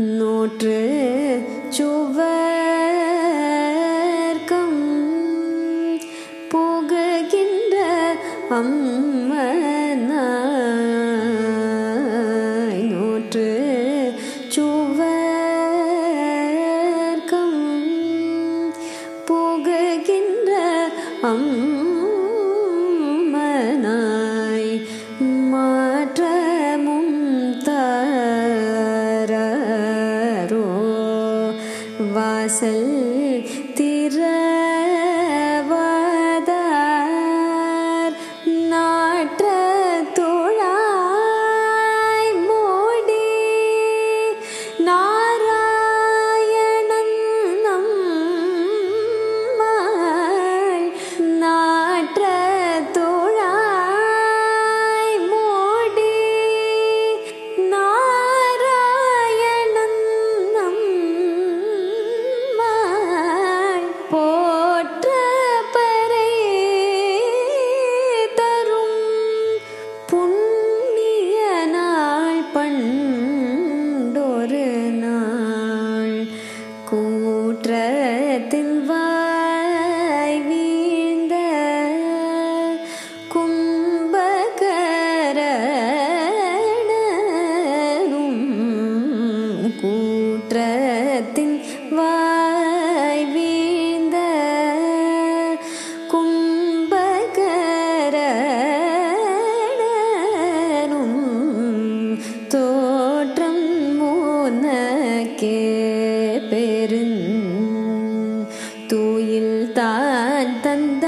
நூற்று சுவர்க்கம் புகுகின்ற அம்மனாய் நூற்று சுவர்க்கம் புகுகின்ற அம்ம வாசல் திற തോട്ടം മൂന്നക്ക് പെരുൻ തൂയിൽ താൻ തന്ത